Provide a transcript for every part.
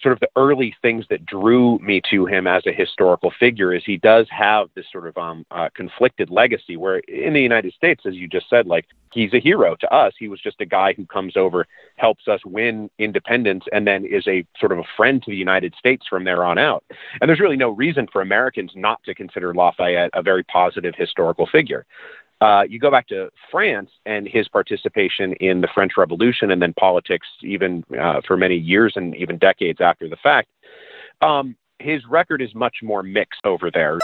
Sort of the early things that drew me to him as a historical figure is he does have this sort of um, uh, conflicted legacy where in the United States, as you just said, like he's a hero to us. He was just a guy who comes over, helps us win independence, and then is a sort of a friend to the United States from there on out. And there's really no reason for Americans not to consider Lafayette a very positive historical figure. Uh, you go back to France and his participation in the French Revolution and then politics, even uh, for many years and even decades after the fact. Um, his record is much more mixed over there.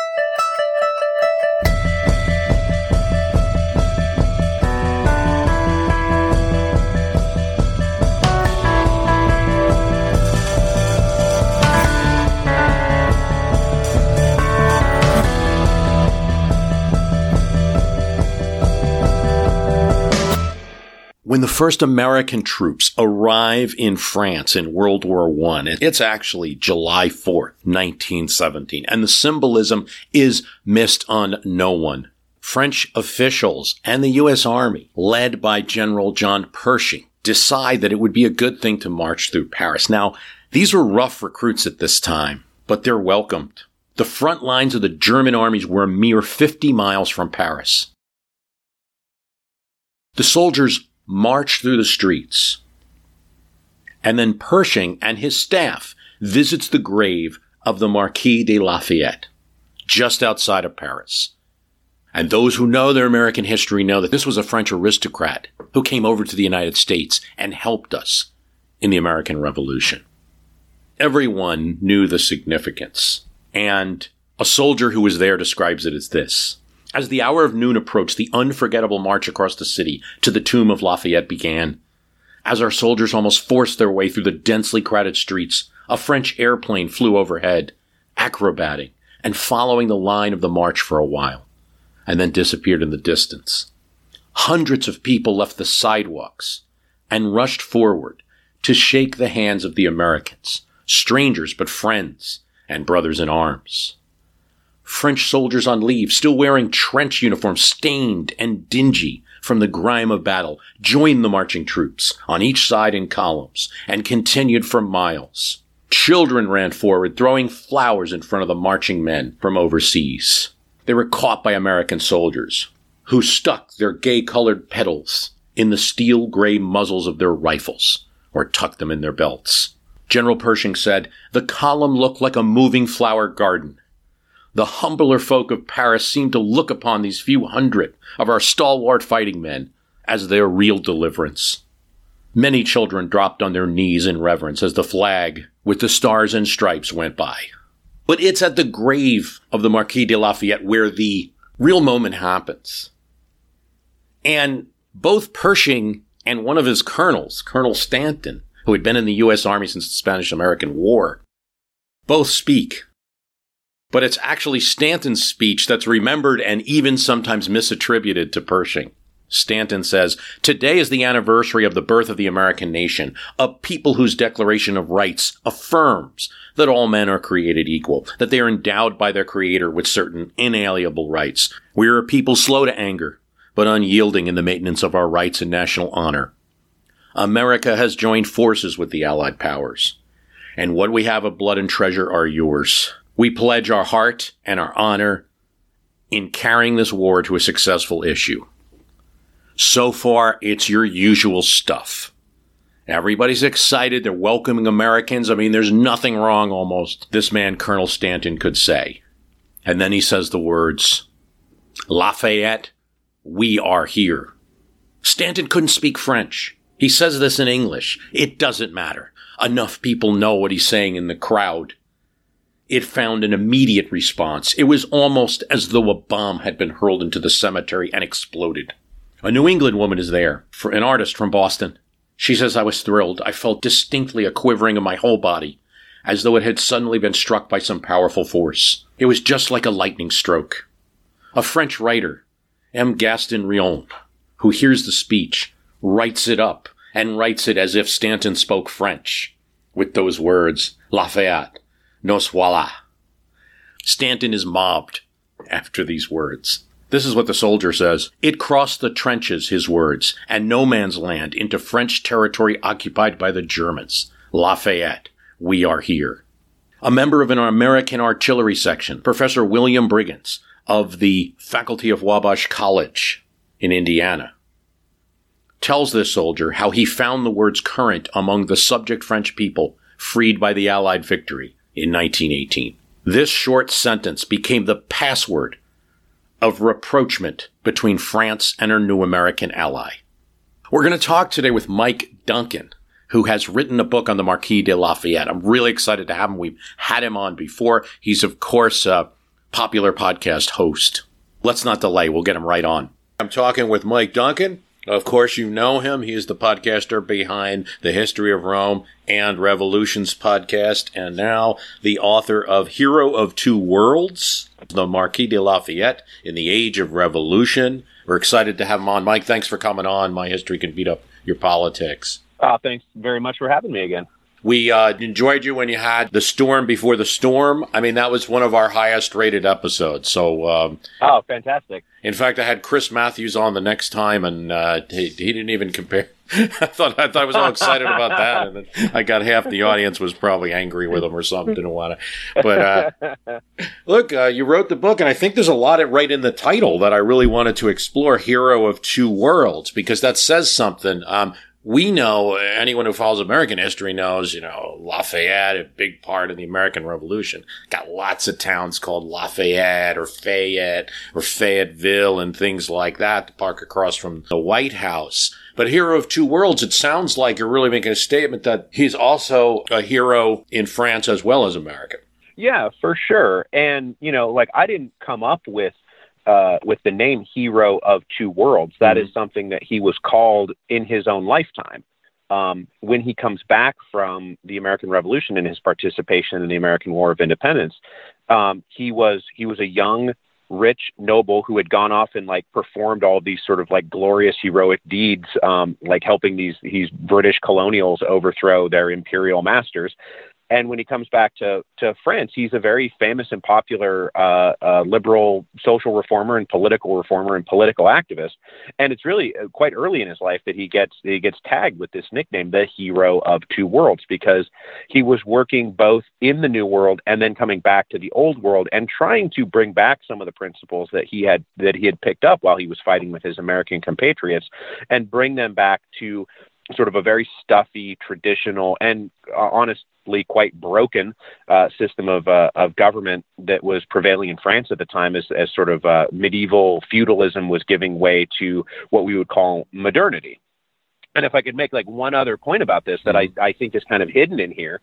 When the first American troops arrive in France in World War I, it's actually July 4th, 1917, and the symbolism is missed on no one. French officials and the U.S. Army, led by General John Pershing, decide that it would be a good thing to march through Paris. Now, these were rough recruits at this time, but they're welcomed. The front lines of the German armies were a mere 50 miles from Paris. The soldiers march through the streets. And then Pershing and his staff visits the grave of the Marquis de Lafayette, just outside of Paris. And those who know their American history know that this was a French aristocrat who came over to the United States and helped us in the American Revolution. Everyone knew the significance. And a soldier who was there describes it as this. As the hour of noon approached, the unforgettable march across the city to the tomb of Lafayette began. As our soldiers almost forced their way through the densely crowded streets, a French airplane flew overhead, acrobating and following the line of the march for a while, and then disappeared in the distance. Hundreds of people left the sidewalks and rushed forward to shake the hands of the Americans, strangers but friends and brothers in arms. French soldiers on leave, still wearing trench uniforms stained and dingy from the grime of battle, joined the marching troops on each side in columns and continued for miles. Children ran forward, throwing flowers in front of the marching men from overseas. They were caught by American soldiers, who stuck their gay colored petals in the steel gray muzzles of their rifles or tucked them in their belts. General Pershing said, the column looked like a moving flower garden the humbler folk of Paris seem to look upon these few hundred of our stalwart fighting men as their real deliverance. Many children dropped on their knees in reverence as the flag with the stars and stripes went by. But it's at the grave of the Marquis de Lafayette where the real moment happens. And both Pershing and one of his colonels, Colonel Stanton, who had been in the U.S. Army since the Spanish American War, both speak but it's actually Stanton's speech that's remembered and even sometimes misattributed to Pershing. Stanton says, Today is the anniversary of the birth of the American nation, a people whose Declaration of Rights affirms that all men are created equal, that they are endowed by their Creator with certain inalienable rights. We are a people slow to anger, but unyielding in the maintenance of our rights and national honor. America has joined forces with the Allied powers, and what we have of blood and treasure are yours. We pledge our heart and our honor in carrying this war to a successful issue. So far, it's your usual stuff. Everybody's excited. They're welcoming Americans. I mean, there's nothing wrong almost, this man, Colonel Stanton, could say. And then he says the words, Lafayette, we are here. Stanton couldn't speak French. He says this in English. It doesn't matter. Enough people know what he's saying in the crowd it found an immediate response. It was almost as though a bomb had been hurled into the cemetery and exploded. A New England woman is there, for an artist from Boston. She says I was thrilled. I felt distinctly a quivering of my whole body, as though it had suddenly been struck by some powerful force. It was just like a lightning stroke. A French writer, M. Gaston Rion, who hears the speech, writes it up, and writes it as if Stanton spoke French, with those words, Lafayette, nos voilà. Stanton is mobbed after these words. This is what the soldier says. It crossed the trenches, his words, and no man's land into French territory occupied by the Germans. Lafayette, we are here. A member of an American artillery section, Professor William Briggins of the Faculty of Wabash College in Indiana, tells this soldier how he found the words current among the subject French people freed by the Allied victory in 1918. This short sentence became the password of rapprochement between France and her new American ally. We're going to talk today with Mike Duncan, who has written a book on the Marquis de Lafayette. I'm really excited to have him. We've had him on before. He's, of course, a popular podcast host. Let's not delay. We'll get him right on. I'm talking with Mike Duncan. Of course, you know him. He is the podcaster behind the History of Rome and Revolutions podcast, and now the author of Hero of Two Worlds, the Marquis de Lafayette in the Age of Revolution. We're excited to have him on. Mike, thanks for coming on. My history can beat up your politics. Uh, thanks very much for having me again. We uh, enjoyed you when you had the storm before the storm. I mean, that was one of our highest rated episodes. So, um, oh, fantastic! In fact, I had Chris Matthews on the next time, and uh, he, he didn't even compare. I thought I thought I was all excited about that, and then I got half the audience was probably angry with him or something. Didn't want to. But uh, look, uh, you wrote the book, and I think there's a lot of right in the title that I really wanted to explore: "Hero of Two Worlds," because that says something. Um, we know anyone who follows American history knows, you know, Lafayette, a big part of the American Revolution. Got lots of towns called Lafayette or Fayette or Fayetteville and things like that The park across from the White House. But Hero of Two Worlds, it sounds like you're really making a statement that he's also a hero in France as well as America. Yeah, for sure. And, you know, like I didn't come up with uh, with the name Hero of Two Worlds. That mm-hmm. is something that he was called in his own lifetime. Um, when he comes back from the American Revolution and his participation in the American War of Independence, um, he was he was a young, rich noble who had gone off and like performed all these sort of like glorious heroic deeds, um, like helping these these British colonials overthrow their imperial masters. And when he comes back to, to France, he's a very famous and popular uh, uh, liberal social reformer and political reformer and political activist. And it's really uh, quite early in his life that he gets he gets tagged with this nickname, the hero of two worlds, because he was working both in the new world and then coming back to the old world and trying to bring back some of the principles that he had that he had picked up while he was fighting with his American compatriots and bring them back to sort of a very stuffy, traditional, and uh, honestly quite broken uh, system of uh, of government that was prevailing in France at the time, as as sort of uh, medieval feudalism was giving way to what we would call modernity. And if I could make like one other point about this that I, I think is kind of hidden in here,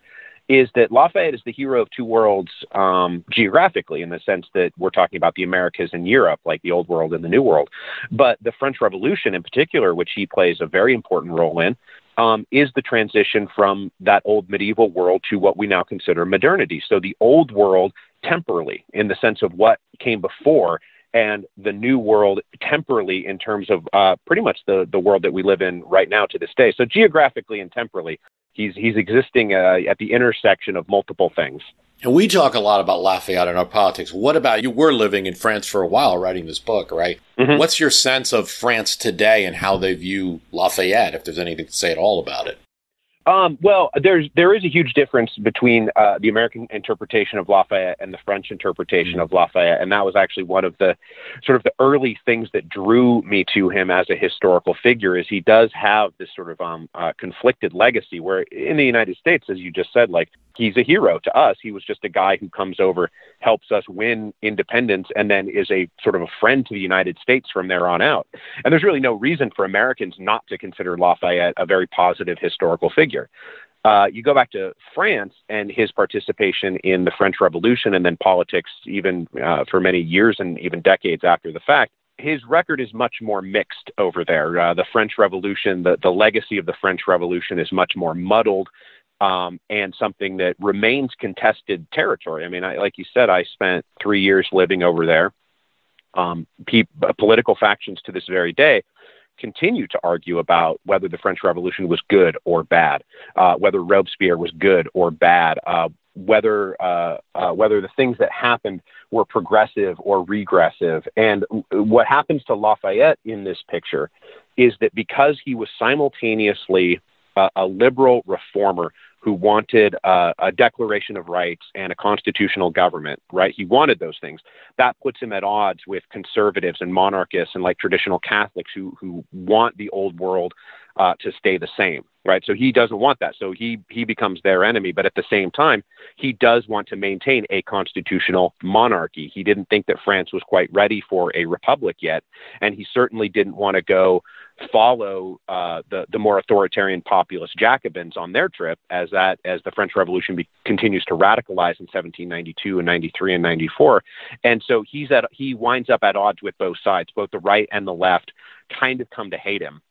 is that Lafayette is the hero of two worlds um, geographically, in the sense that we're talking about the Americas and Europe, like the Old World and the New World. But the French Revolution, in particular, which he plays a very important role in, um, is the transition from that old medieval world to what we now consider modernity. So the old world temporally, in the sense of what came before, and the new world temporally in terms of uh, pretty much the, the world that we live in right now to this day. So geographically and temporally, he's he's existing uh, at the intersection of multiple things. And we talk a lot about Lafayette in our politics. What about you? Were living in France for a while, writing this book, right? Mm-hmm. What's your sense of France today and how they view Lafayette? If there's anything to say at all about it. Um, well, there's there is a huge difference between uh, the American interpretation of Lafayette and the French interpretation mm-hmm. of Lafayette, and that was actually one of the sort of the early things that drew me to him as a historical figure. Is he does have this sort of um, uh, conflicted legacy, where in the United States, as you just said, like he's a hero to us. He was just a guy who comes over, helps us win independence, and then is a sort of a friend to the United States from there on out. And there's really no reason for Americans not to consider Lafayette a very positive historical figure. Uh, you go back to France and his participation in the French Revolution and then politics, even uh, for many years and even decades after the fact. his record is much more mixed over there. Uh, the French Revolution, the, the legacy of the French Revolution is much more muddled um, and something that remains contested territory. I mean, I, like you said, I spent three years living over there. Um, pe- political factions to this very day continue to argue about whether the French Revolution was good or bad, uh, whether Robespierre was good or bad, uh, whether uh, uh, whether the things that happened were progressive or regressive. And what happens to Lafayette in this picture is that because he was simultaneously a liberal reformer who wanted uh, a declaration of rights and a constitutional government, right? He wanted those things. That puts him at odds with conservatives and monarchists and like traditional Catholics who who want the old world uh, to stay the same, right? So he doesn't want that. So he he becomes their enemy. But at the same time, he does want to maintain a constitutional monarchy. He didn't think that France was quite ready for a republic yet, and he certainly didn't want to go follow uh, the the more authoritarian populist Jacobins on their trip as that as the French Revolution be, continues to radicalize in 1792 and 93 and 94, and so he's at he winds up at odds with both sides, both the right and the left, kind of come to hate him.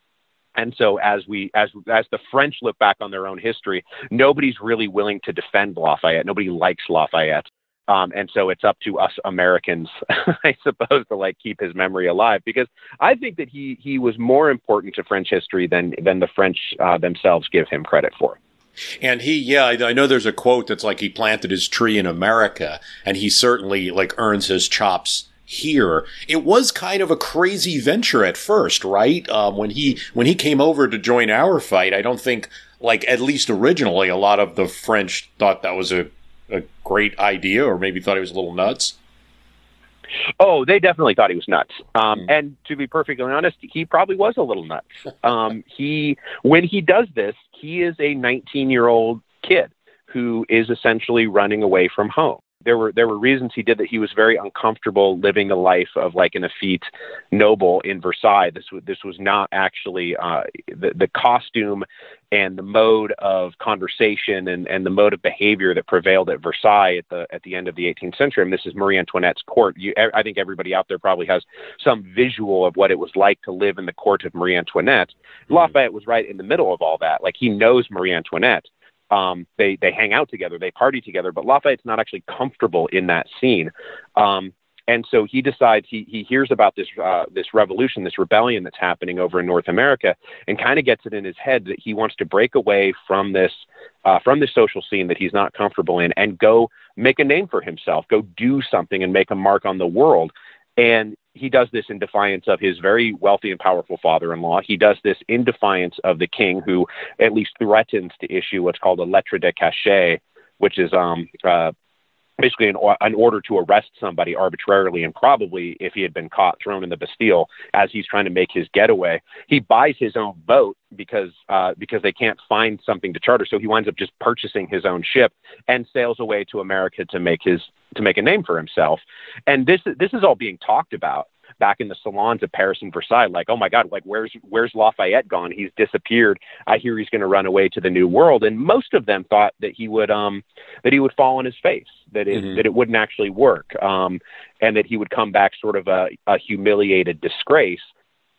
And so as we as as the French look back on their own history, nobody's really willing to defend Lafayette. Nobody likes Lafayette. Um, and so it's up to us Americans, I suppose, to like keep his memory alive because I think that he he was more important to French history than than the French uh, themselves give him credit for. And he, yeah, I I know there's a quote that's like he planted his tree in America, and he certainly like earns his chops here. It was kind of a crazy venture at first, right? Um, when he when he came over to join our fight, I don't think like at least originally a lot of the French thought that was a a great idea, or maybe thought he was a little nuts. Oh, they definitely thought he was nuts. Um, mm. And to be perfectly honest, he probably was a little nuts. Um, he, when he does this, he is a 19 year old kid who is essentially running away from home there were there were reasons he did that. He was very uncomfortable living a life of like an effete noble in Versailles. This was this was not actually uh, the the costume and the mode of conversation and, and the mode of behavior that prevailed at Versailles at the at the end of the 18th century. And this is Marie Antoinette's court. You, I think everybody out there probably has some visual of what it was like to live in the court of Marie Antoinette. Mm-hmm. Lafayette was right in the middle of all that. Like he knows Marie Antoinette um, they they hang out together, they party together, but Lafayette's not actually comfortable in that scene. Um, and so he decides he he hears about this uh, this revolution, this rebellion that's happening over in North America, and kind of gets it in his head that he wants to break away from this uh, from this social scene that he's not comfortable in and go make a name for himself, go do something and make a mark on the world. And he does this in defiance of his very wealthy and powerful father-in-law. He does this in defiance of the king, who at least threatens to issue what's called a lettre de cachet, which is um, uh, basically an, an order to arrest somebody arbitrarily and probably if he had been caught thrown in the Bastille as he's trying to make his getaway. He buys his own boat because uh, because they can't find something to charter, so he winds up just purchasing his own ship and sails away to America to make his to make a name for himself. And this this is all being talked about back in the salons of Paris and Versailles, like, oh my God, like where's where's Lafayette gone? He's disappeared. I hear he's going to run away to the New World. And most of them thought that he would um that he would fall on his face, that it mm-hmm. that it wouldn't actually work, um, and that he would come back sort of a, a humiliated disgrace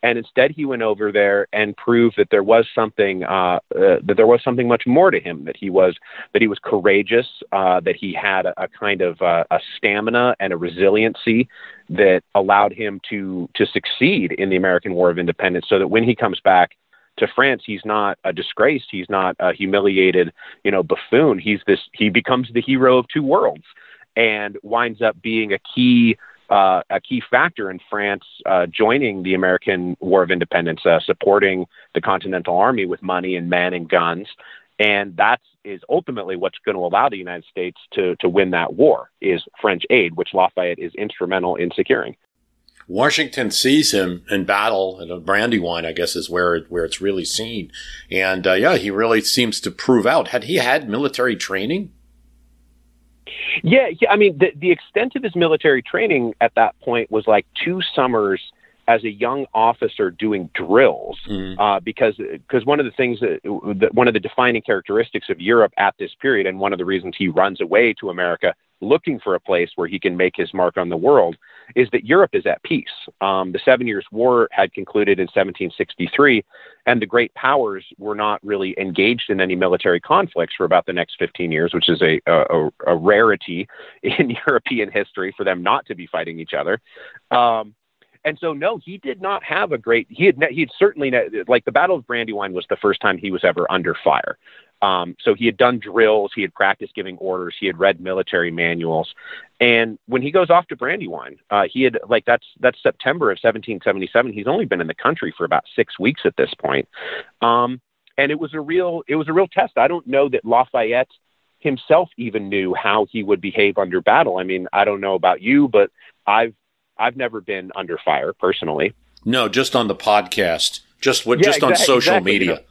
and instead he went over there and proved that there was something uh, uh, that there was something much more to him that he was that he was courageous uh, that he had a, a kind of uh, a stamina and a resiliency that allowed him to to succeed in the American War of Independence so that when he comes back to France he's not a disgrace he's not a humiliated you know buffoon. He's this he becomes the hero of two worlds and winds up being a key uh, a key factor in France uh, joining the American War of Independence, uh, supporting the Continental Army with money and men and guns. And that is ultimately what's going to allow the United States to, to win that war is French aid, which Lafayette is instrumental in securing. Washington sees him in battle at Brandywine, I guess, is where it, where it's really seen. And uh, yeah, he really seems to prove out. Had he had military training? Yeah, yeah. I mean, the the extent of his military training at that point was like two summers as a young officer doing drills, mm. uh, because because one of the things that, that one of the defining characteristics of Europe at this period, and one of the reasons he runs away to America looking for a place where he can make his mark on the world is that Europe is at peace. Um, the Seven Years' War had concluded in 1763, and the great powers were not really engaged in any military conflicts for about the next 15 years, which is a, a, a rarity in European history for them not to be fighting each other. Um, and so, no, he did not have a great. He had. He had certainly like the Battle of Brandywine was the first time he was ever under fire. Um, so he had done drills, he had practiced giving orders, he had read military manuals, and when he goes off to Brandywine, uh, he had like that's that's September of 1777. He's only been in the country for about six weeks at this point, um, and it was a real it was a real test. I don't know that Lafayette himself even knew how he would behave under battle. I mean, I don't know about you, but I've I've never been under fire personally. No, just on the podcast, just what, yeah, just on social exactly, media. You know,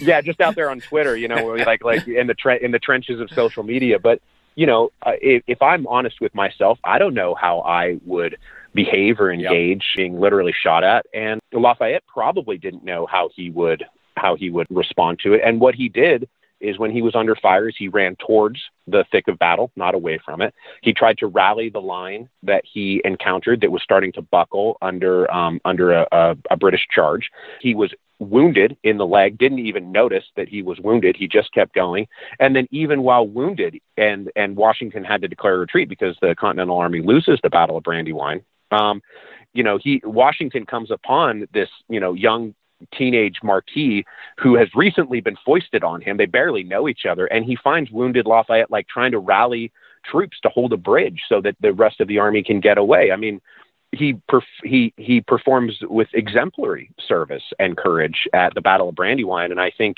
yeah, just out there on Twitter, you know, like like in the tre- in the trenches of social media. But you know, uh, if, if I'm honest with myself, I don't know how I would behave or engage yep. being literally shot at. And Lafayette probably didn't know how he would how he would respond to it. And what he did is when he was under fire, he ran towards the thick of battle, not away from it. He tried to rally the line that he encountered that was starting to buckle under um, under a, a, a British charge. He was wounded in the leg, didn't even notice that he was wounded. He just kept going. And then even while wounded and and Washington had to declare retreat because the Continental Army loses the Battle of Brandywine. Um, you know, he Washington comes upon this, you know, young teenage Marquis who has recently been foisted on him. They barely know each other, and he finds wounded Lafayette like trying to rally troops to hold a bridge so that the rest of the army can get away. I mean, he perf- he he performs with exemplary service and courage at the Battle of Brandywine, and I think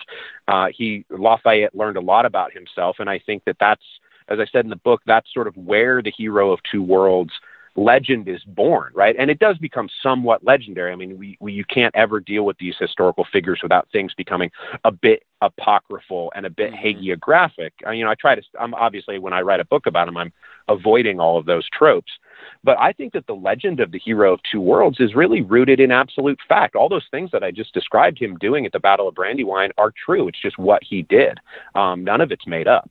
uh, he Lafayette learned a lot about himself, and I think that that's, as I said in the book, that's sort of where the hero of two worlds legend is born, right? And it does become somewhat legendary. I mean, we, we you can't ever deal with these historical figures without things becoming a bit apocryphal and a bit mm-hmm. hagiographic. I, you know, I try to. I'm obviously when I write a book about them, I'm avoiding all of those tropes. But I think that the legend of the hero of two worlds is really rooted in absolute fact. All those things that I just described him doing at the Battle of Brandywine are true. It's just what he did. Um, none of it's made up.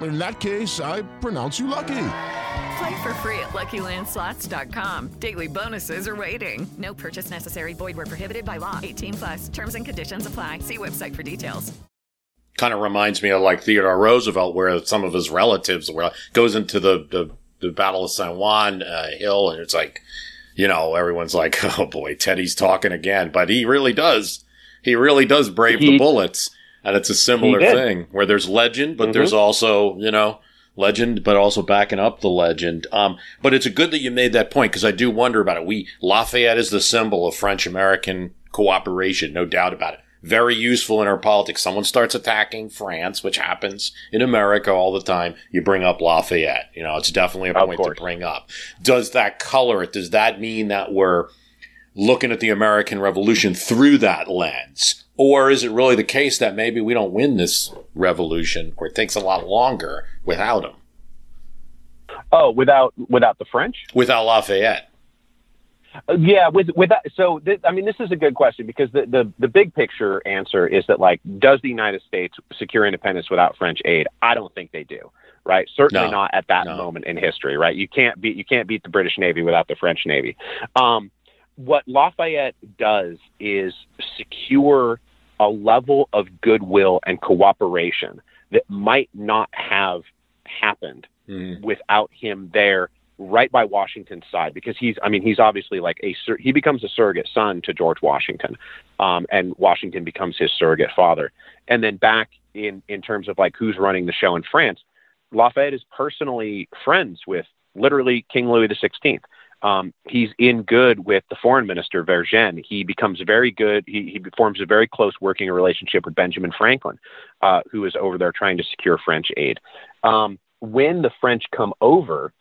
in that case, I pronounce you lucky. Play for free at LuckyLandSlots.com. Daily bonuses are waiting. No purchase necessary. Void were prohibited by law. 18 plus. Terms and conditions apply. See website for details. Kind of reminds me of like Theodore Roosevelt, where some of his relatives were goes into the the, the Battle of San Juan uh, Hill, and it's like, you know, everyone's like, oh boy, Teddy's talking again, but he really does. He really does brave he, the bullets and it's a similar thing where there's legend, but mm-hmm. there's also you know legend, but also backing up the legend. Um, but it's a good that you made that point because I do wonder about it. We Lafayette is the symbol of French American cooperation, no doubt about it. Very useful in our politics. Someone starts attacking France, which happens in America all the time. You bring up Lafayette. You know, it's definitely a point to bring up. Does that color it? Does that mean that we're looking at the American Revolution through that lens? Or is it really the case that maybe we don't win this revolution or it takes a lot longer without him? Oh, without without the French? Without Lafayette. Uh, yeah, with with that. So, th- I mean, this is a good question because the, the the big picture answer is that like, does the United States secure independence without French aid? I don't think they do. Right? Certainly no, not at that no. moment in history. Right? You can't beat you can't beat the British Navy without the French Navy. Um, what Lafayette does is secure a level of goodwill and cooperation that might not have happened mm. without him there right by Washington's side because he's I mean he's obviously like a he becomes a surrogate son to George Washington um, and Washington becomes his surrogate father and then back in in terms of like who's running the show in France Lafayette is personally friends with literally King Louis the 16th um, he's in good with the foreign minister Vergennes. He becomes very good. He, he forms a very close working relationship with Benjamin Franklin, uh, who is over there trying to secure French aid. Um, when the French come over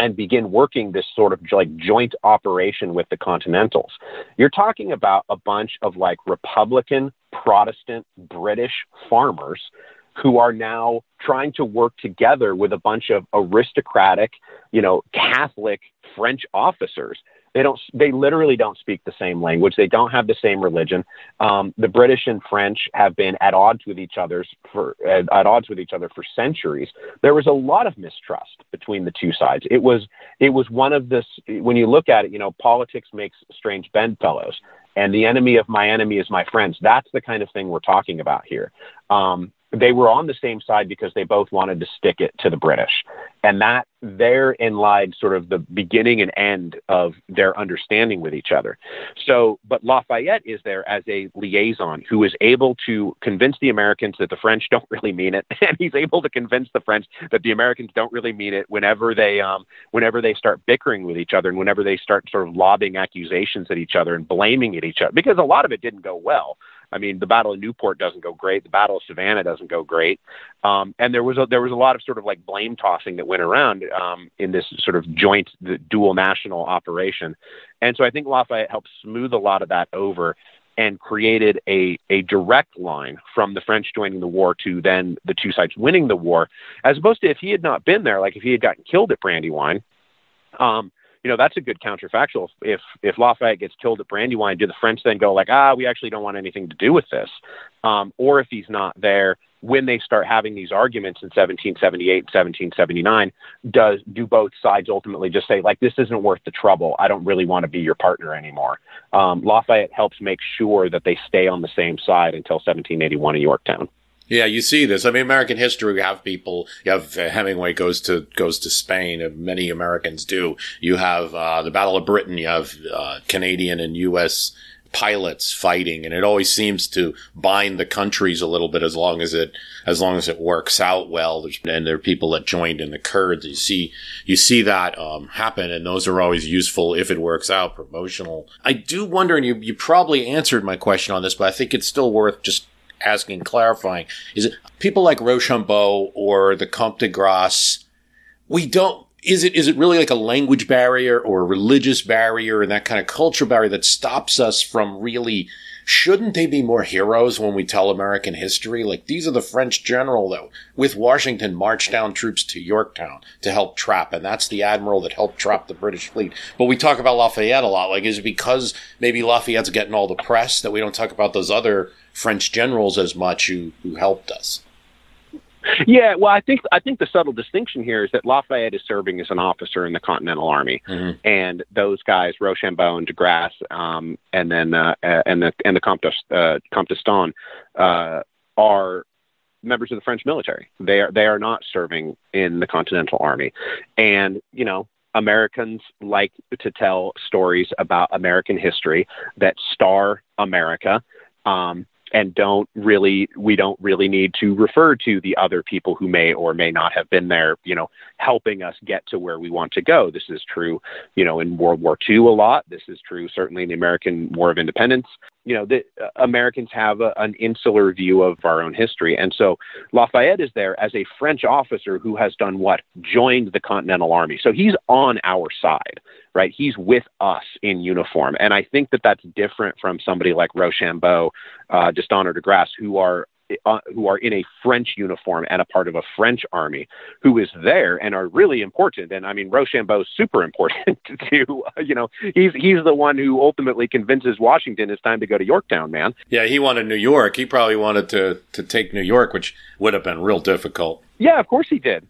and begin working this sort of like joint operation with the Continentals, you're talking about a bunch of like Republican, Protestant, British farmers who are now trying to work together with a bunch of aristocratic, you know, Catholic French officers. They don't. They literally don't speak the same language. They don't have the same religion. Um, the British and French have been at odds with each other for at, at odds with each other for centuries. There was a lot of mistrust between the two sides. It was it was one of this. When you look at it, you know, politics makes strange bedfellows and the enemy of my enemy is my friends. That's the kind of thing we're talking about here. Um, they were on the same side because they both wanted to stick it to the British. And that therein lied sort of the beginning and end of their understanding with each other. So, but Lafayette is there as a liaison who is able to convince the Americans that the French don't really mean it, and he's able to convince the French that the Americans don't really mean it whenever they, um, whenever they start bickering with each other and whenever they start sort of lobbing accusations at each other and blaming at each other, because a lot of it didn't go well. I mean, the Battle of Newport doesn't go great. The Battle of Savannah doesn't go great. Um, and there was a, there was a lot of sort of like blame tossing that went around um, in this sort of joint dual national operation. And so I think Lafayette helped smooth a lot of that over and created a, a direct line from the French joining the war to then the two sides winning the war, as opposed to if he had not been there, like if he had gotten killed at Brandywine, um, you know, that's a good counterfactual. If if Lafayette gets killed at Brandywine, do the French then go like, ah, we actually don't want anything to do with this? Um, or if he's not there, when they start having these arguments in 1778 1779, does do both sides ultimately just say like, this isn't worth the trouble? I don't really want to be your partner anymore. Um, Lafayette helps make sure that they stay on the same side until 1781 in Yorktown. Yeah, you see this. I mean, American history. You have people. You have uh, Hemingway goes to goes to Spain. Uh, many Americans do. You have uh, the Battle of Britain. You have uh, Canadian and U.S. pilots fighting, and it always seems to bind the countries a little bit as long as it as long as it works out well. There's, and there are people that joined in the Kurds. You see you see that um, happen, and those are always useful if it works out. Promotional. I do wonder, and you you probably answered my question on this, but I think it's still worth just asking, clarifying, is it people like Rochambeau or the Comte de Grasse? We don't. Is it is it really like a language barrier or a religious barrier and that kind of culture barrier that stops us from really? Shouldn't they be more heroes when we tell American history? Like these are the French general that, with Washington, marched down troops to Yorktown to help trap, and that's the admiral that helped trap the British fleet. But we talk about Lafayette a lot. Like, is it because maybe Lafayette's getting all the press that we don't talk about those other French generals as much who, who helped us. Yeah, well, I think I think the subtle distinction here is that Lafayette is serving as an officer in the Continental Army, mm-hmm. and those guys, Rochambeau and De Grasse, um, and then uh, and the and the Comte uh, Comte d'Estaing, uh, are members of the French military. They are they are not serving in the Continental Army, and you know Americans like to tell stories about American history that star America. Um, and don't really we don't really need to refer to the other people who may or may not have been there you know helping us get to where we want to go. This is true you know in world war ii a lot. This is true certainly in the american war of independence you know, the uh, Americans have a, an insular view of our own history. And so Lafayette is there as a French officer who has done what? Joined the Continental Army. So he's on our side, right? He's with us in uniform. And I think that that's different from somebody like Rochambeau, uh, D'Estaing, or De Grasse, who are uh, who are in a French uniform and a part of a French army who is there and are really important. And I mean, Rochambeau is super important to, you know, he's, he's the one who ultimately convinces Washington it's time to go to Yorktown, man. Yeah, he wanted New York. He probably wanted to, to take New York, which would have been real difficult. Yeah, of course he did.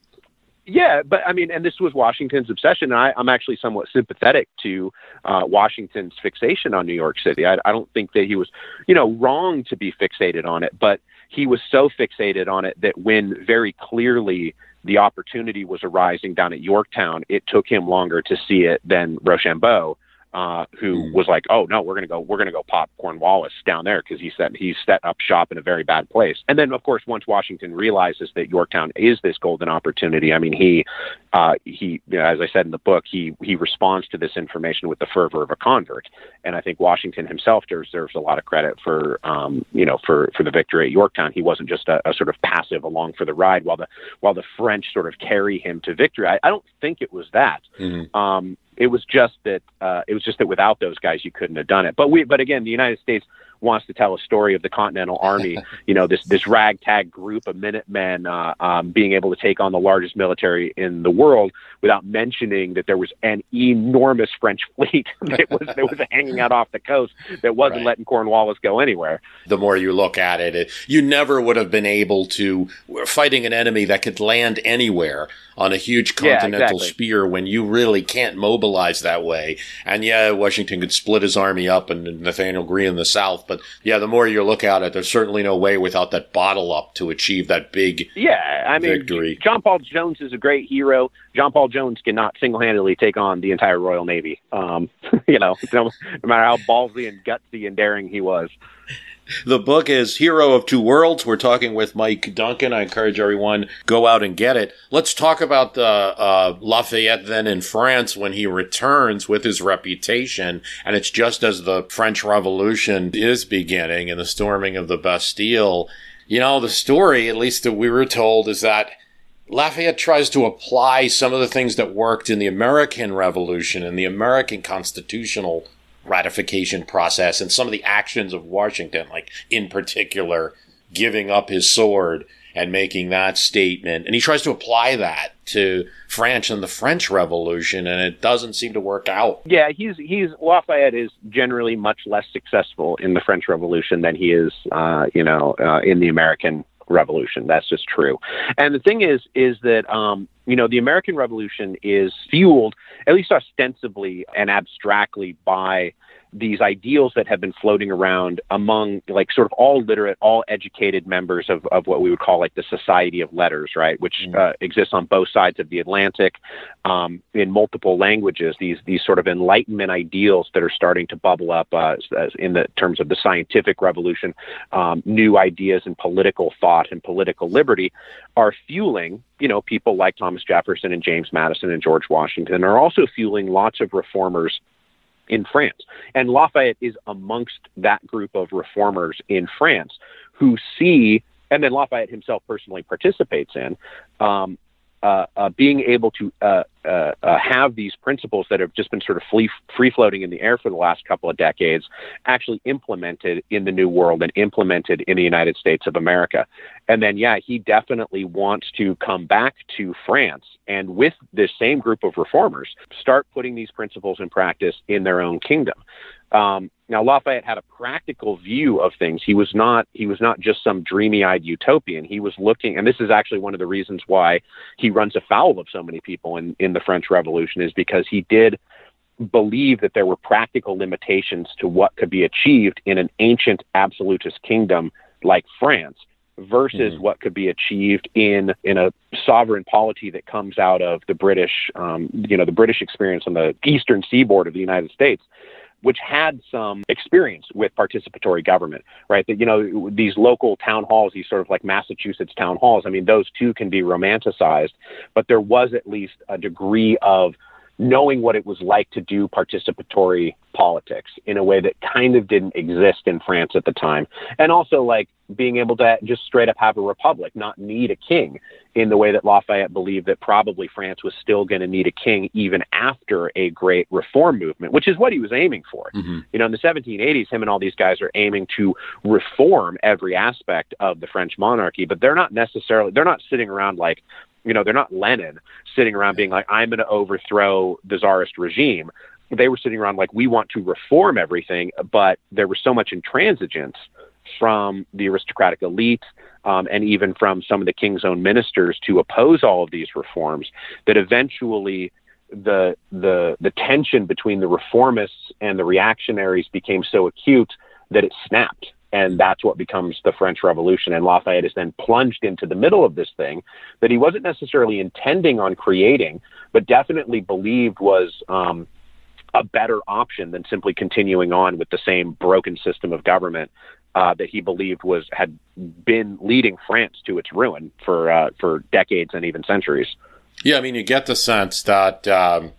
Yeah, but I mean, and this was Washington's obsession. I, I'm actually somewhat sympathetic to uh, Washington's fixation on New York City. I, I don't think that he was, you know, wrong to be fixated on it, but he was so fixated on it that when very clearly the opportunity was arising down at Yorktown, it took him longer to see it than Rochambeau uh, who mm. was like, "Oh no, we're gonna go, we're gonna go pop Cornwallis down there because he said he's set up shop in a very bad place." And then, of course, once Washington realizes that Yorktown is this golden opportunity, I mean, he, uh, he, you know, as I said in the book, he he responds to this information with the fervor of a convert. And I think Washington himself deserves a lot of credit for, um, you know, for for the victory at Yorktown. He wasn't just a, a sort of passive along for the ride while the while the French sort of carry him to victory. I, I don't think it was that. Mm-hmm. Um, It was just that uh, it was just that without those guys, you couldn't have done it. But we, but again, the United States wants to tell a story of the Continental Army, you know, this this ragtag group of Minutemen uh, um, being able to take on the largest military in the world without mentioning that there was an enormous French fleet that was that was hanging out off the coast that wasn't Right. letting Cornwallis go anywhere. the more you look at it, it, you never would have been able to fighting an enemy that could land anywhere on a huge Yeah, continental exactly. spear when you really can't mobilize that way. And yeah, Washington could split his army up and Nathaniel Greene in the south, but yeah, the more you look at it, there's certainly no way without that bottle up to achieve that big Yeah, I mean, Victory. John Paul Jones is a great hero. John Paul Jones cannot single-handedly take on the entire Royal Navy. Um, you know, no, no matter how ballsy and gutsy and daring he was. The book is Hero of Two Worlds. We're talking with Mike Duncan. I encourage everyone go out and get it. Let's talk about uh, uh, Lafayette then in France when he returns with his reputation, and it's just as the French Revolution is beginning and the storming of the Bastille. You know, the story, at least that we were told, is that Lafayette tries to apply some of the things that worked in the American Revolution and the American constitutional ratification process and some of the actions of Washington, like in particular, giving up his sword and making that statement. And he tries to apply that to France and the French Revolution, and it doesn't seem to work out. Yeah, he's he's Lafayette is generally much less successful in the French Revolution than he is, uh, you know, uh, in the American Revolution. That's just true. And the thing is, is that um, you know, the American Revolution is fueled, at least ostensibly and abstractly, by these ideals that have been floating around among like sort of all literate, all educated members of, of what we would call like the Society of Letters, right, which uh, exists on both sides of the Atlantic um, in multiple languages. These these sort of Enlightenment ideals that are starting to bubble up uh, in the terms of the scientific revolution, um, new ideas in political thought and political liberty are fueling, you know, people like Thomas Jefferson and James Madison and George Washington are also fueling lots of reformers in France. And Lafayette is amongst that group of reformers in France who see, and then Lafayette himself personally participates in, um, uh, uh, being able to uh, uh, uh, have these principles that have just been sort of free, free floating in the air for the last couple of decades actually implemented in the New World and implemented in the United States of America. And then, yeah, he definitely wants to come back to France and with this same group of reformers start putting these principles in practice in their own kingdom. Um, now Lafayette had a practical view of things. He was not he was not just some dreamy-eyed utopian. He was looking, and this is actually one of the reasons why he runs afoul of so many people in in the French Revolution is because he did believe that there were practical limitations to what could be achieved in an ancient absolutist kingdom like France versus what could be achieved in in a sovereign polity that comes out of the British um, you know the British experience on the eastern seaboard of the United States which had some experience with participatory government, right? That, you know, these local town halls, these sort of like Massachusetts town halls, I mean, those too can be romanticized, but there was at least a degree of knowing what it was like to do participatory politics in a way that kind of didn't exist in France at the time. And also like being able to just straight up have a republic, not need a king in the way that Lafayette believed that probably France was still going to need a king even after a great reform movement, which is what he was aiming for. Mm-hmm. You know, in the 1780s, him and all these guys are aiming to reform every aspect of the French monarchy, but they're not necessarily, they're not sitting around like, you know, they're not Lenin sitting around being like, I'm going to overthrow the czarist regime. They were sitting around like, we want to reform everything, but there was so much intransigence from the aristocratic elite um, and even from some of the king's own ministers to oppose all of these reforms that eventually the the the tension between the reformists and the reactionaries became so acute that it snapped and that's what becomes the French Revolution. And Lafayette is then plunged into the middle of this thing that he wasn't necessarily intending on creating, but definitely believed was um, a better option than simply continuing on with the same broken system of government uh, that he believed was had been leading France to its ruin for uh, for decades and even centuries. Yeah, I mean, you get the sense that um,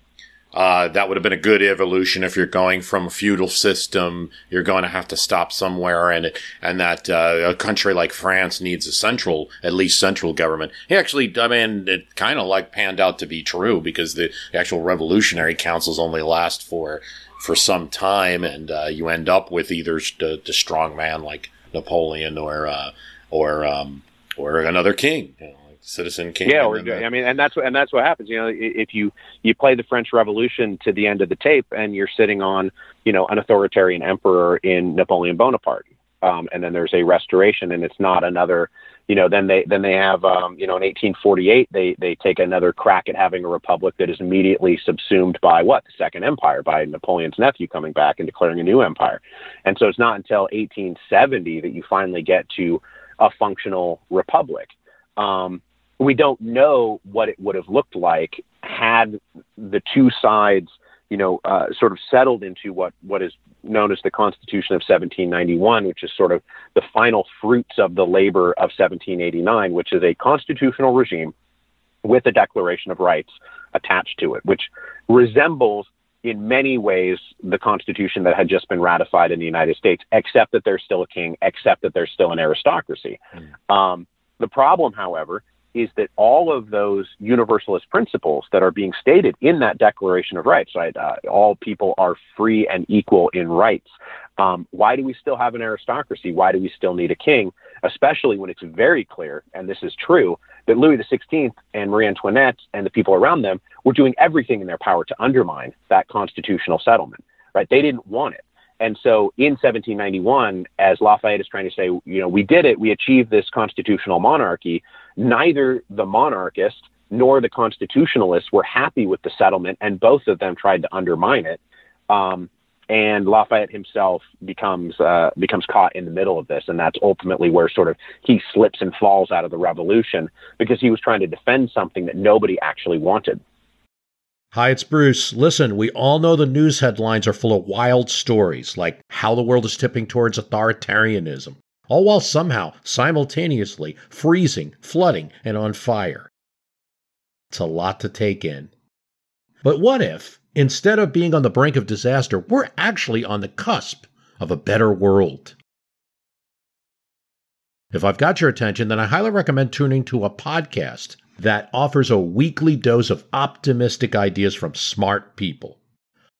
Uh, that would have been a good evolution if you're going from a feudal system. You're going to have to stop somewhere, and and that uh, a country like France needs a central, at least central government. He actually, I mean, it kind of like panned out to be true because the actual revolutionary councils only last for for some time, and uh, you end up with either the, the strong man like Napoleon or uh, or um, or another king. You know, Citizen King. Yeah, or, I mean, and that's what and that's what happens. You know, if you you play the French Revolution to the end of the tape, and you're sitting on you know an authoritarian emperor in Napoleon Bonaparte, um, and then there's a restoration, and it's not another. You know, then they then they have um, you know in 1848 they they take another crack at having a republic that is immediately subsumed by what the Second Empire by Napoleon's nephew coming back and declaring a new empire, and so it's not until 1870 that you finally get to a functional republic. Um, we don't know what it would have looked like had the two sides, you know, uh, sort of settled into what what is known as the Constitution of 1791, which is sort of the final fruits of the labor of 1789, which is a constitutional regime with a Declaration of Rights attached to it, which resembles in many ways the Constitution that had just been ratified in the United States, except that there's still a king, except that there's still an aristocracy. Mm. Um, the problem, however, is that all of those universalist principles that are being stated in that Declaration of Rights, right? Uh, all people are free and equal in rights. Um, why do we still have an aristocracy? Why do we still need a king? Especially when it's very clear, and this is true, that Louis XVI and Marie Antoinette and the people around them were doing everything in their power to undermine that constitutional settlement, right? They didn't want it. And so in 1791, as Lafayette is trying to say, you know, we did it, we achieved this constitutional monarchy, neither the monarchist nor the constitutionalists were happy with the settlement, and both of them tried to undermine it. Um, and Lafayette himself becomes uh, becomes caught in the middle of this, and that's ultimately where sort of he slips and falls out of the revolution because he was trying to defend something that nobody actually wanted. Hi, it's Bruce. Listen, we all know the news headlines are full of wild stories, like how the world is tipping towards authoritarianism, all while somehow simultaneously freezing, flooding, and on fire. It's a lot to take in. But what if, instead of being on the brink of disaster, we're actually on the cusp of a better world? If I've got your attention, then I highly recommend tuning to a podcast that offers a weekly dose of optimistic ideas from smart people.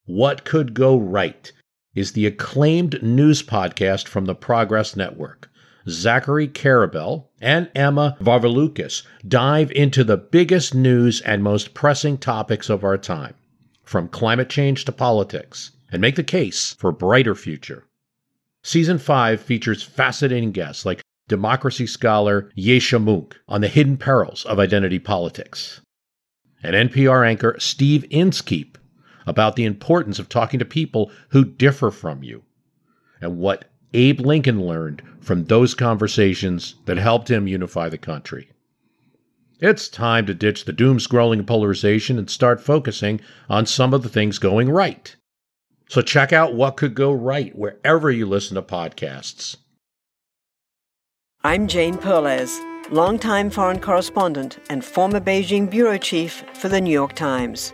What Could Go Right is the acclaimed news podcast from the Progress Network. Zachary Karabell and Emma Varvaloucas dive into the biggest news and most pressing topics of our time, from climate change to politics, and make the case for a brighter future. Season 5 features fascinating guests like democracy scholar Yascha Mounk on the hidden perils of identity politics. And NPR anchor Steve Inskeep about the importance of talking to people who differ from you and what Abe Lincoln learned from those conversations that helped him unify the country. It's time to ditch the doom scrolling polarization and start focusing on some of the things going right. So check out what could go right wherever you listen to podcasts. I'm Jane Perlez, longtime foreign correspondent and former Beijing bureau chief for the New York Times.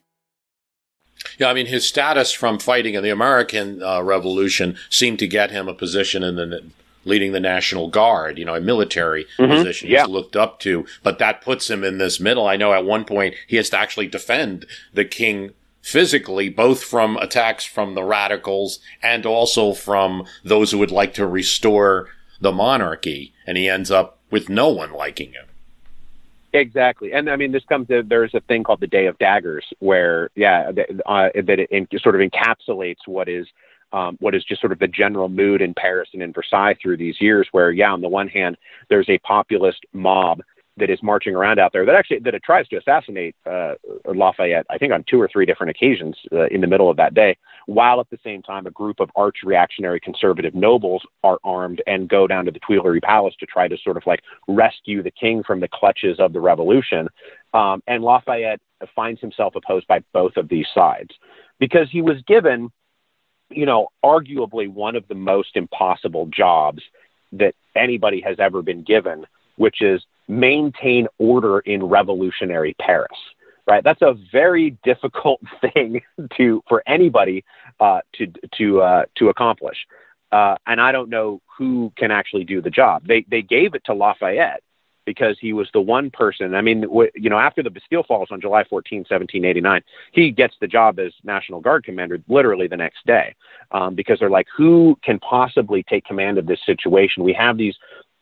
Yeah, I mean, his status from fighting in the American uh, Revolution seemed to get him a position in the leading the National Guard, you know, a military mm-hmm. position he's looked up to. But that puts him in this middle. I know at one point he has to actually defend the king physically, both from attacks from the radicals and also from those who would like to restore the monarchy, and he ends up with no one liking him. Exactly, and I mean, this comes. To, there's a thing called the Day of Daggers, where yeah, that, uh, that it in, sort of encapsulates what is um, what is just sort of the general mood in Paris and in Versailles through these years. Where yeah, on the one hand, there's a populist mob that is marching around out there that actually that it tries to assassinate uh, Lafayette, I think on two or three different occasions uh, in the middle of that day, while at the same time a group of arch reactionary conservative nobles are armed and go down to the Tuileries Palace to try to sort of like rescue the king from the clutches of the revolution. Um, and Lafayette finds himself opposed by both of these sides because he was given, you know, arguably one of the most impossible jobs that anybody has ever been given, which is maintain order in revolutionary Paris. Right, that's a very difficult thing to for anybody uh, to to uh, to accomplish, uh, and I don't know who can actually do the job. They they gave it to Lafayette because he was the one person. I mean, w- you know, after the Bastille falls on July 14, 1789, he gets the job as National Guard commander literally the next day um, because they're like, who can possibly take command of this situation? We have these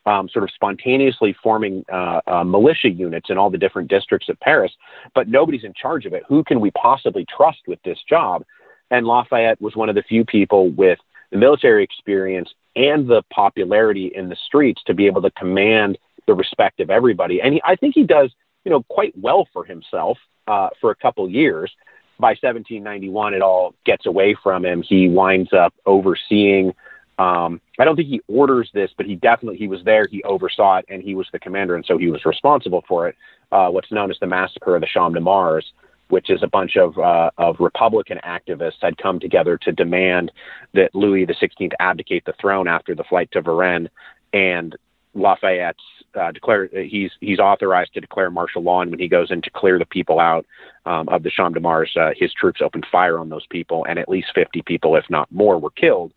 um, sort of spontaneously forming uh, uh, militia units in all the different districts of Paris, but nobody's in charge of it. Who can we possibly trust with this job? And Lafayette was one of the few people with the military experience and the popularity in the streets to be able to command the respect of everybody. And he, I think he does, you know, quite well for himself uh, for a couple years. By 1791, it all gets away from him. He winds up overseeing um, I don't think he orders this, but he definitely he was there. He oversaw it, and he was the commander, and so he was responsible for it. Uh, what's known as the massacre of the Champ de Mars, which is a bunch of uh, of Republican activists had come together to demand that Louis XVI abdicate the throne after the flight to Varennes, and Lafayette's uh, declare he's he's authorized to declare martial law, and when he goes in to clear the people out um, of the Champ de Mars, uh, his troops opened fire on those people, and at least 50 people, if not more, were killed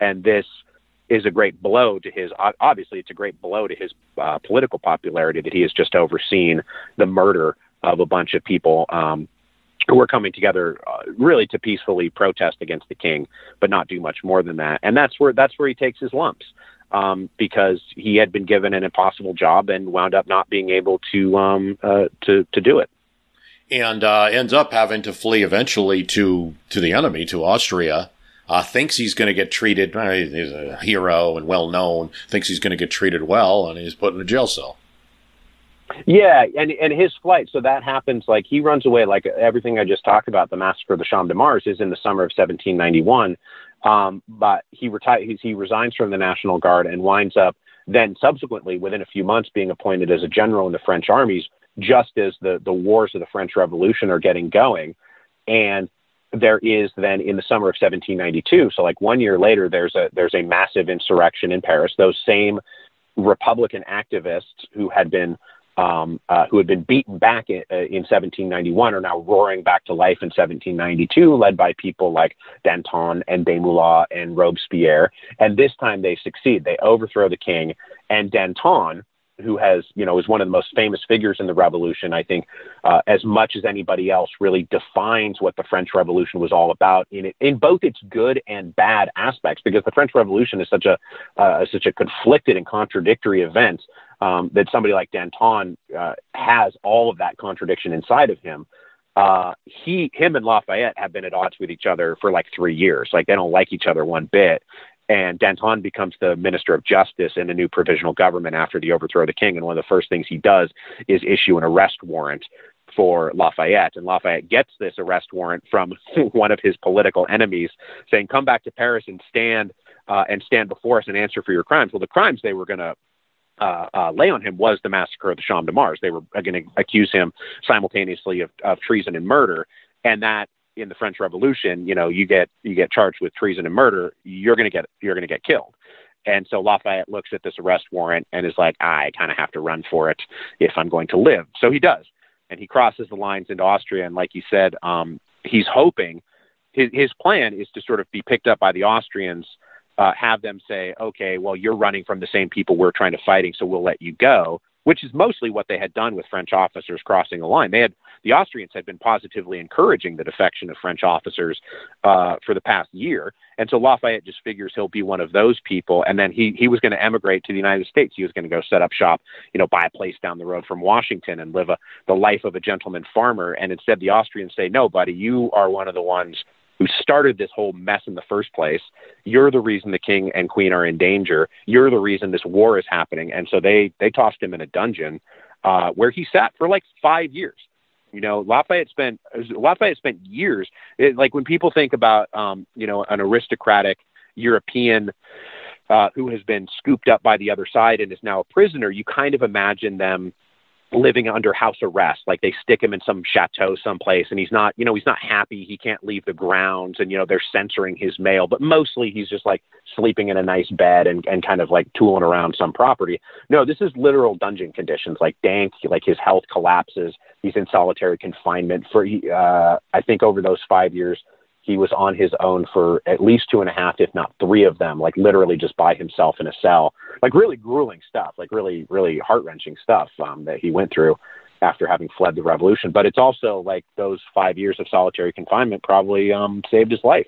and this is a great blow to his obviously it's a great blow to his uh, political popularity that he has just overseen the murder of a bunch of people um, who were coming together uh, really to peacefully protest against the king but not do much more than that. And that's where that's where he takes his lumps um, because he had been given an impossible job and wound up not being able to um, uh, to to do it. And uh, ends up having to flee eventually to to the enemy to Austria uh, thinks he's going to get treated. He's a hero and well known. Thinks he's going to get treated well, and he's put in a jail cell. Yeah, and and his flight. So that happens. Like he runs away. Like everything I just talked about, the massacre of the Champ de Mars is in the summer of 1791. Um, but he retires. He resigns from the National Guard and winds up then subsequently, within a few months, being appointed as a general in the French armies, just as the the wars of the French Revolution are getting going. And there is then in the summer of 1792. So like one year later, there's a there's a massive insurrection in Paris. Those same Republican activists who had been um, uh, who had been beaten back in, uh, in 1791 are now roaring back to life in 1792, led by people like Danton and Desmoulins and Robespierre. And this time they succeed. They overthrow the king, and Danton, who has, you know, is one of the most famous figures in the revolution, I think, uh, as much as anybody else, really defines what the French Revolution was all about in in both its good and bad aspects, because the French Revolution is such a uh, such a conflicted and contradictory event um, that somebody like Danton uh, has all of that contradiction inside of him. Uh, he, him, and Lafayette have been at odds with each other for like three years. Like they don't like each other one bit and Danton becomes the minister of justice in a new provisional government after the overthrow of the king. And one of the first things he does is issue an arrest warrant for Lafayette. And Lafayette gets this arrest warrant from one of his political enemies, saying, "Come back to Paris and stand uh, and stand before us and answer for your crimes." Well, the crimes they were going to uh, uh, lay on him was the massacre of the Champ de Mars. They were going to accuse him simultaneously of, of treason and murder, and that in the French Revolution, you know, you get you get charged with treason and murder, you're to get you're to get killed. And so Lafayette looks at this arrest warrant and is like, I kind of have to run for it if I'm going to live. So he does, and he crosses the lines into Austria. And like you said, um, he's hoping his his plan is to sort of be picked up by the Austrians, uh, have them say, okay, well you're running from the same people we're trying to fighting, so we'll let you go. Which is mostly what they had done with French officers crossing the line. They had the Austrians had been positively encouraging the defection of French officers uh, for the past year. And so Lafayette just figures he'll be one of those people. And then he, he was going to emigrate to the United States. He was going to go set up shop, you know, buy a place down the road from Washington and live a, the life of a gentleman farmer. And instead, the Austrians say, no, buddy, you are one of the ones who started this whole mess in the first place. You're the reason the king and queen are in danger. You're the reason this war is happening. And so they they tossed him in a dungeon uh, where he sat for like five years. You know, Lafayette spent Lafayette spent years. It, like when people think about, um, you know, an aristocratic European uh, who has been scooped up by the other side and is now a prisoner, you kind of imagine them living under house arrest. Like they stick him in some chateau someplace and he's not, you know, he's not happy. He can't leave the grounds and, you know, they're censoring his mail, but mostly he's just like sleeping in a nice bed and, and kind of like tooling around some property. No, this is literal dungeon conditions like dank, like his health collapses. He's in solitary confinement for, uh, I think over those five years, he was on his own for at least two and a half, if not three of them, like literally just by himself in a cell, like really grueling stuff, like really, really heart wrenching stuff um, that he went through after having fled the revolution. But it's also like those five years of solitary confinement probably um, saved his life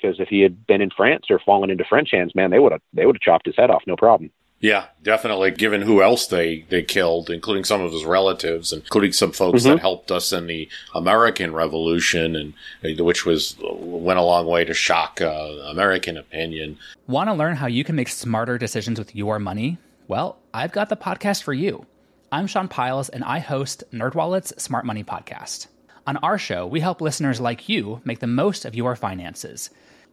because if he had been in France or fallen into French hands, man, they would have they would have chopped his head off, no problem. Yeah, definitely. Given who else they, they killed, including some of his relatives, including some folks mm-hmm. that helped us in the American Revolution, and uh, which was went a long way to shock uh, American opinion. Want to learn how you can make smarter decisions with your money? Well, I've got the podcast for you. I'm Sean Pyles, and I host NerdWallet's Smart Money Podcast. On our show, we help listeners like you make the most of your finances.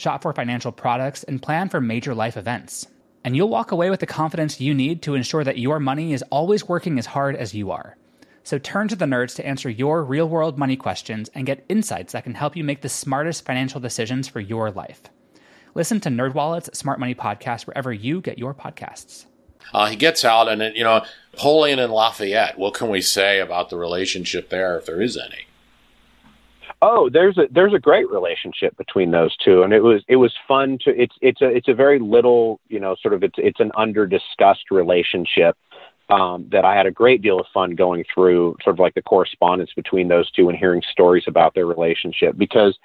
shop for financial products, and plan for major life events. And you'll walk away with the confidence you need to ensure that your money is always working as hard as you are. So turn to the nerds to answer your real world money questions and get insights that can help you make the smartest financial decisions for your life. Listen to NerdWallet's Smart Money Podcast wherever you get your podcasts. Uh, he gets out, and you know, Napoleon and Lafayette. What can we say about the relationship there, if there is any? Oh, there's a there's a great relationship between those two, and it was it was fun to it's it's a it's a very little you know sort of it's it's an under discussed relationship um, that I had a great deal of fun going through sort of like the correspondence between those two and hearing stories about their relationship because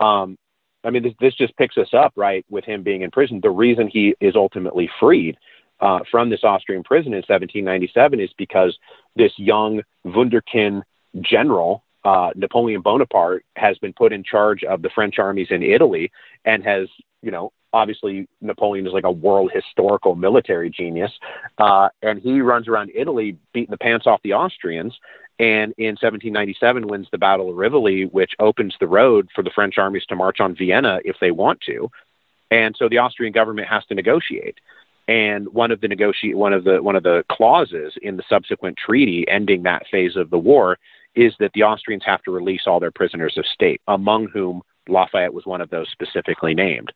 um, I mean this this just picks us up right with him being in prison. The reason he is ultimately freed uh, from this Austrian prison in 1797 is because this young Wunderkind general uh, Napoleon Bonaparte has been put in charge of the French armies in Italy and has, you know, obviously Napoleon is like a world historical military genius. Uh, and he runs around Italy beating the pants off the Austrians. And in 1797 wins the Battle of Rivoli, which opens the road for the French armies to march on Vienna if they want to. And so the Austrian government has to negotiate. And one of the negotiate one of the one of the clauses in the subsequent treaty ending that phase of the war is that the Austrians have to release all their prisoners of state, among whom Lafayette was one of those specifically named.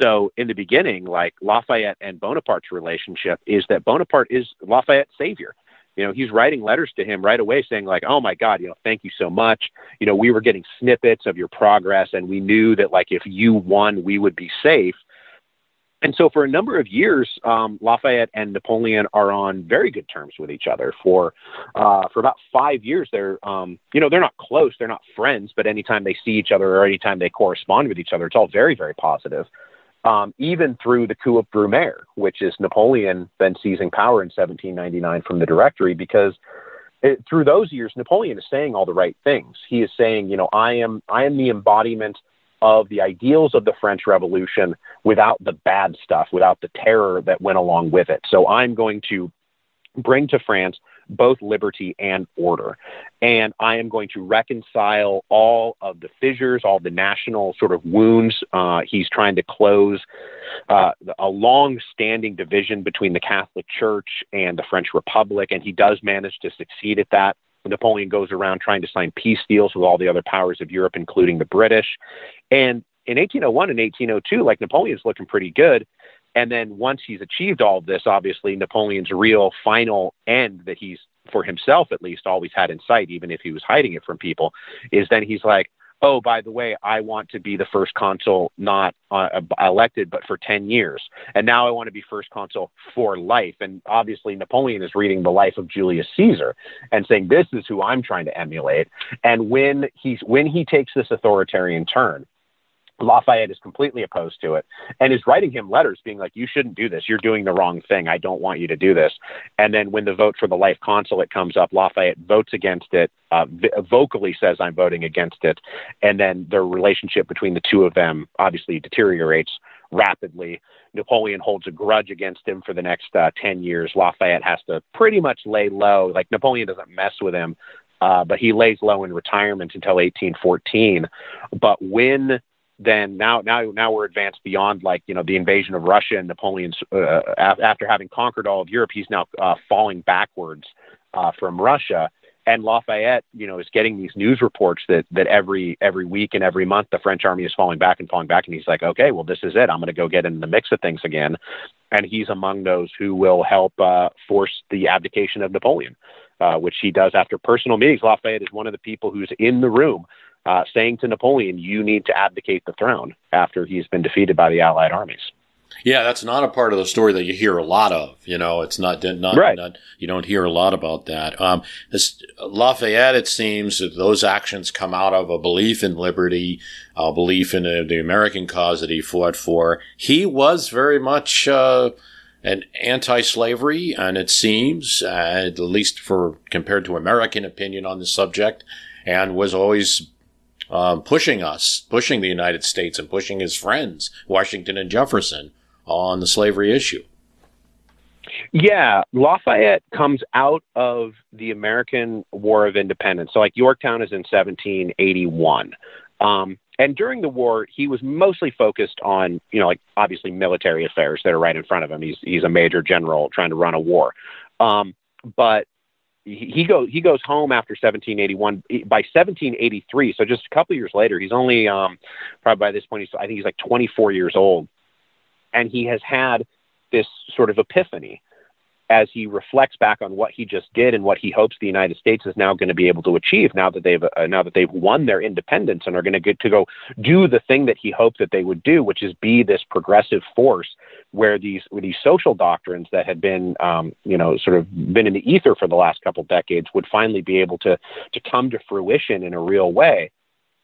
So in the beginning, like Lafayette and Bonaparte's relationship is that Bonaparte is Lafayette's savior. You know, he's writing letters to him right away saying like, "Oh my God, you know, thank you so much. You know, we were getting snippets of your progress, and we knew that like if you won, we would be safe." And so, for a number of years, um, Lafayette and Napoleon are on very good terms with each other. For uh, for about five years, they're um, you know they're not close, they're not friends, but anytime they see each other or anytime they correspond with each other, it's all very very positive. Um, even through the coup of Brumaire, which is Napoleon then seizing power in 1799 from the Directory, because it, through those years, Napoleon is saying all the right things. He is saying, you know, I am I am the embodiment of the ideals of the French Revolution without the bad stuff, without the terror that went along with it. So I'm going to bring to France both liberty and order. And I am going to reconcile all of the fissures, all the national sort of wounds. Uh, he's trying to close uh, a long standing division between the Catholic Church and the French Republic, and he does manage to succeed at that Napoleon goes around trying to sign peace deals with all the other powers of Europe, including the British. And in 1801 and 1802, like Napoleon's looking pretty good. And then once he's achieved all this, obviously Napoleon's real final end that he's for himself at least always had in sight, even if he was hiding it from people, is then he's like, oh, by the way, I want to be the first consul, not uh, elected, but for 10 years. And now I want to be first consul for life. And obviously, Napoleon is reading the life of Julius Caesar and saying, this is who I'm trying to emulate. And when he's, when he takes this authoritarian turn, Lafayette is completely opposed to it and is writing him letters being like, you shouldn't do this. You're doing the wrong thing. I don't want you to do this. And then when the vote for the life consulate comes up, Lafayette votes against it, uh, vocally says, I'm voting against it. And then the relationship between the two of them obviously deteriorates rapidly. Napoleon holds a grudge against him for the next uh, 10 years. Lafayette has to pretty much lay low. Like Napoleon doesn't mess with him, uh, but he lays low in retirement until 1814. But when then now now now we're advanced beyond like you know the invasion of Russia and Napoleon's uh, after having conquered all of Europe, he's now uh, falling backwards uh, from Russia. And Lafayette, you know, is getting these news reports that that every every week and every month the French army is falling back and falling back, and he's like, okay, well this is it. I'm going to go get in the mix of things again. And he's among those who will help uh, force the abdication of Napoleon, uh, which he does after personal meetings. Lafayette is one of the people who's in the room uh, saying to Napoleon, "You need to abdicate the throne after he's been defeated by the Allied armies." Yeah, that's not a part of the story that you hear a lot of. You know, it's not not, right. not you don't hear a lot about that. Um, this Lafayette, it seems that those actions come out of a belief in liberty, a belief in the, the American cause that he fought for. He was very much. Uh, an anti-slavery, and it seems, uh, at least for compared to American opinion on the subject, and was always um, pushing us, pushing the United States and pushing his friends, Washington and Jefferson, on the slavery issue. Yeah, Lafayette comes out of the American War of Independence. So, like Yorktown is in 1781. Um, and during the war, he was mostly focused on, you know, like obviously military affairs that are right in front of him. He's he's a major general trying to run a war. Um, but he goes he goes home after 1781 by 1783 so just a couple years later he's only um probably by this point he's i think he's like 24 years old. And he has had this sort of epiphany as he reflects back on what he just did and what he hopes the United States is now going to be able to achieve now that they've uh, now that they've won their independence and are going to get to go do the thing that he hoped that they would do, which is be this progressive force where these where these social doctrines that had been um, you know sort of been in the ether for the last couple decades would finally be able to to come to fruition in a real way.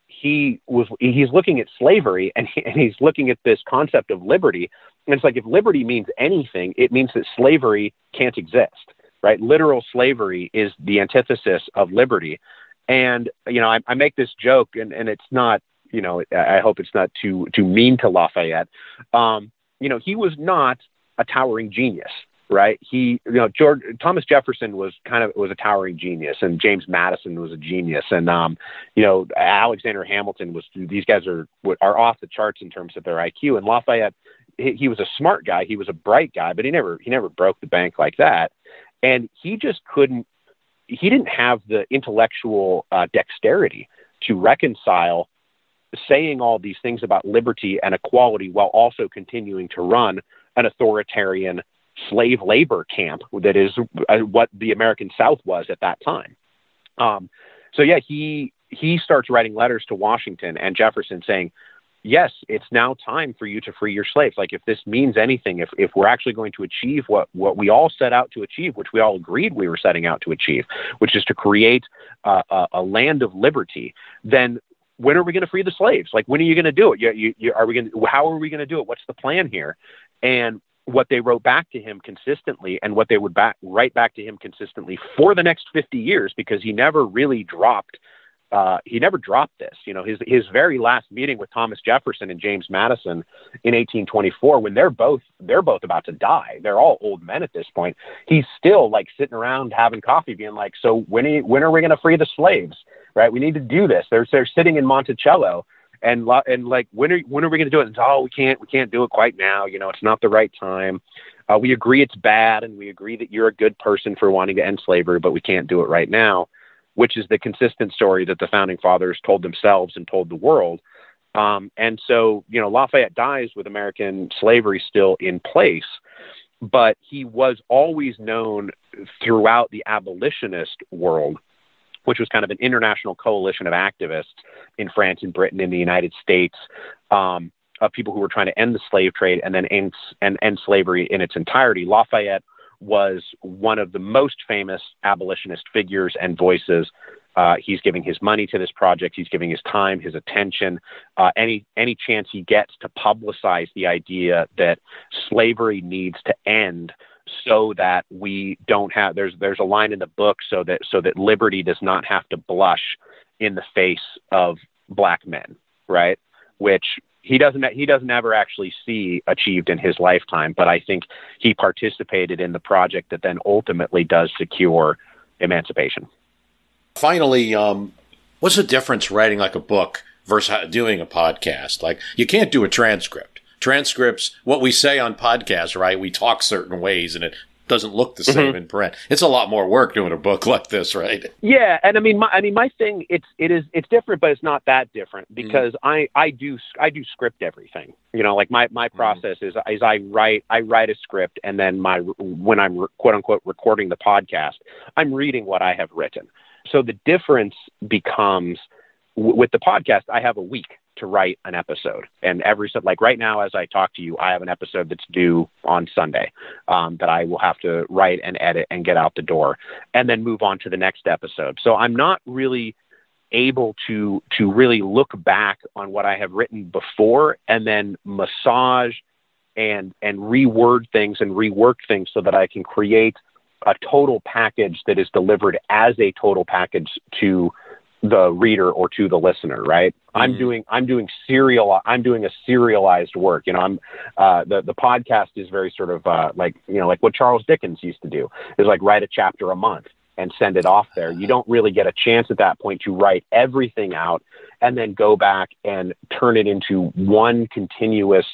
He was he's looking at slavery and, he, and he's looking at this concept of liberty and it's like if liberty means anything it means that slavery can't exist right literal slavery is the antithesis of liberty and you know i, I make this joke and, and it's not you know i hope it's not too too mean to lafayette um, you know he was not a towering genius right? He, you know, George Thomas Jefferson was kind of was a towering genius, and James Madison was a genius, and um, you know, Alexander Hamilton was. These guys are are off the charts in terms of their IQ, and Lafayette. He, he was a smart guy. He was a bright guy, but he never he never broke the bank like that, and he just couldn't. He didn't have the intellectual uh, dexterity to reconcile saying all these things about liberty and equality while also continuing to run an authoritarian slave labor camp that is uh, what the American South was at that time. Um, so yeah, he he starts writing letters to Washington and Jefferson saying, "Yes, it's now time for you to free your slaves. Like if this means anything, if if we're actually going to achieve what what we all set out to achieve, which we all agreed we were setting out to achieve, which is to create uh, a, a land of liberty, then." When are we going to free the slaves? Like, when are you going to do it? You, you, you, are we going? To, how are we going to do it? What's the plan here? And what they wrote back to him consistently and what they would back, write back to him consistently for the next 50 years because he never really dropped uh, he never dropped this. You know, his his very last meeting with Thomas Jefferson and James Madison in 1824, when they're both they're both about to die, they're all old men at this point. He's still like sitting around having coffee, being like, "So when are, when are we going to free the slaves? Right? We need to do this." They're they're sitting in Monticello, and and like when are when are we going to do it? And oh, we can't we can't do it quite now. You know, it's not the right time. Uh, we agree it's bad, and we agree that you're a good person for wanting to end slavery, but we can't do it right now. Which is the consistent story that the founding fathers told themselves and told the world. Um, and so, you know, Lafayette dies with American slavery still in place, but he was always known throughout the abolitionist world, which was kind of an international coalition of activists in France and Britain, in the United States, um, of people who were trying to end the slave trade and then end, and end slavery in its entirety. Lafayette was one of the most famous abolitionist figures and voices. Uh, he's giving his money to this project. He's giving his time, his attention, uh, any any chance he gets to publicize the idea that slavery needs to end, so that we don't have. There's there's a line in the book so that so that liberty does not have to blush in the face of black men, right? Which he doesn't he doesn't ever actually see achieved in his lifetime but i think he participated in the project that then ultimately does secure emancipation. Finally um, what's the difference writing like a book versus doing a podcast? Like you can't do a transcript. Transcripts what we say on podcasts right we talk certain ways and it doesn't look the same mm-hmm. in print. It's a lot more work doing a book like this, right? Yeah, and I mean, my, I mean, my thing, it's it is it's different, but it's not that different mm-hmm. because mm-hmm. I I do I do script everything. You know, like my my mm-hmm. process mm-hmm. is is I write I write a script, and then my when I'm quote unquote recording the podcast, I'm reading what I have written. So the difference becomes with the podcast, I have a week to write an episode. And every like right now, as I talk to you, I have an episode that's due on Sunday um, that I will have to write and edit and get out the door, and then move on to the next episode. So I'm not really able to to really look back on what I have written before and then massage and and reword things and rework things so that I can create a total package that is delivered as a total package to the reader or to the listener, right? Mm-hmm. I'm doing I'm doing serial I'm doing a serialized work. You know, I'm uh, the the podcast is very sort of uh, like you know like what Charles Dickens used to do is like write a chapter a month and send it off there. You don't really get a chance at that point to write everything out and then go back and turn it into one continuous,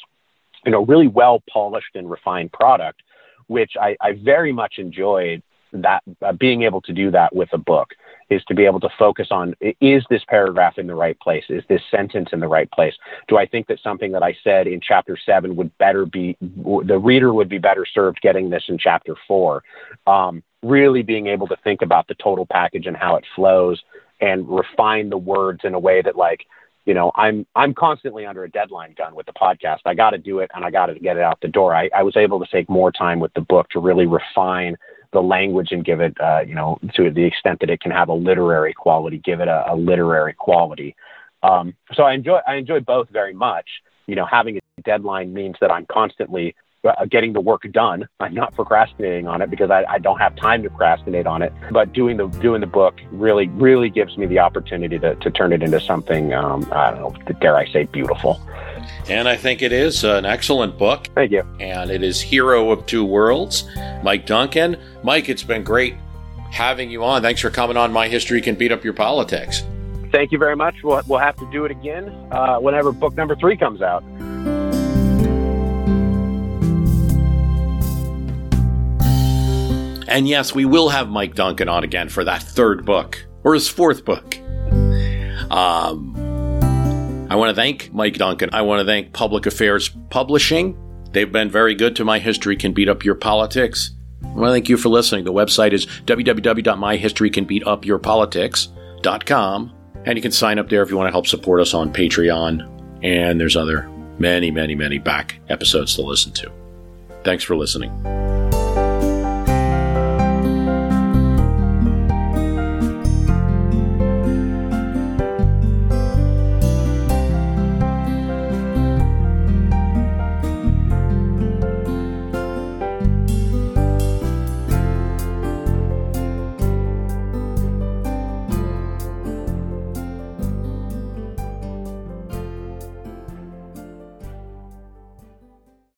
you know, really well polished and refined product, which I, I very much enjoyed that uh, being able to do that with a book is to be able to focus on is this paragraph in the right place? Is this sentence in the right place? Do I think that something that I said in chapter seven would better be, the reader would be better served getting this in chapter four? Um, really being able to think about the total package and how it flows and refine the words in a way that like, you know, I'm I'm constantly under a deadline gun with the podcast. I got to do it and I got to get it out the door. I, I was able to take more time with the book to really refine the language and give it, uh, you know, to the extent that it can have a literary quality, give it a, a literary quality. Um, so I enjoy I enjoy both very much. You know, having a deadline means that I'm constantly uh, getting the work done. I'm not procrastinating on it because I, I, don't have time to procrastinate on it. But doing the doing the book really really gives me the opportunity to, to turn it into something um, I don't know, dare I say, beautiful. And I think it is an excellent book. Thank you. And it is Hero of Two Worlds, Mike Duncan. Mike, it's been great having you on. Thanks for coming on. My History Can Beat Up Your Politics. Thank you very much. We'll, we'll have to do it again uh, whenever book number three comes out. And yes, we will have Mike Duncan on again for that third book, or his fourth book. Um, I want to thank Mike Duncan. I want to thank Public Affairs Publishing. They've been very good to My History Can Beat Up Your Politics. I want to thank you for listening. The website is www.myhistorycanbeatupyourpolitics.com. And you can sign up there if you want to help support us on Patreon. And there's other many, many, many back episodes to listen to. Thanks for listening.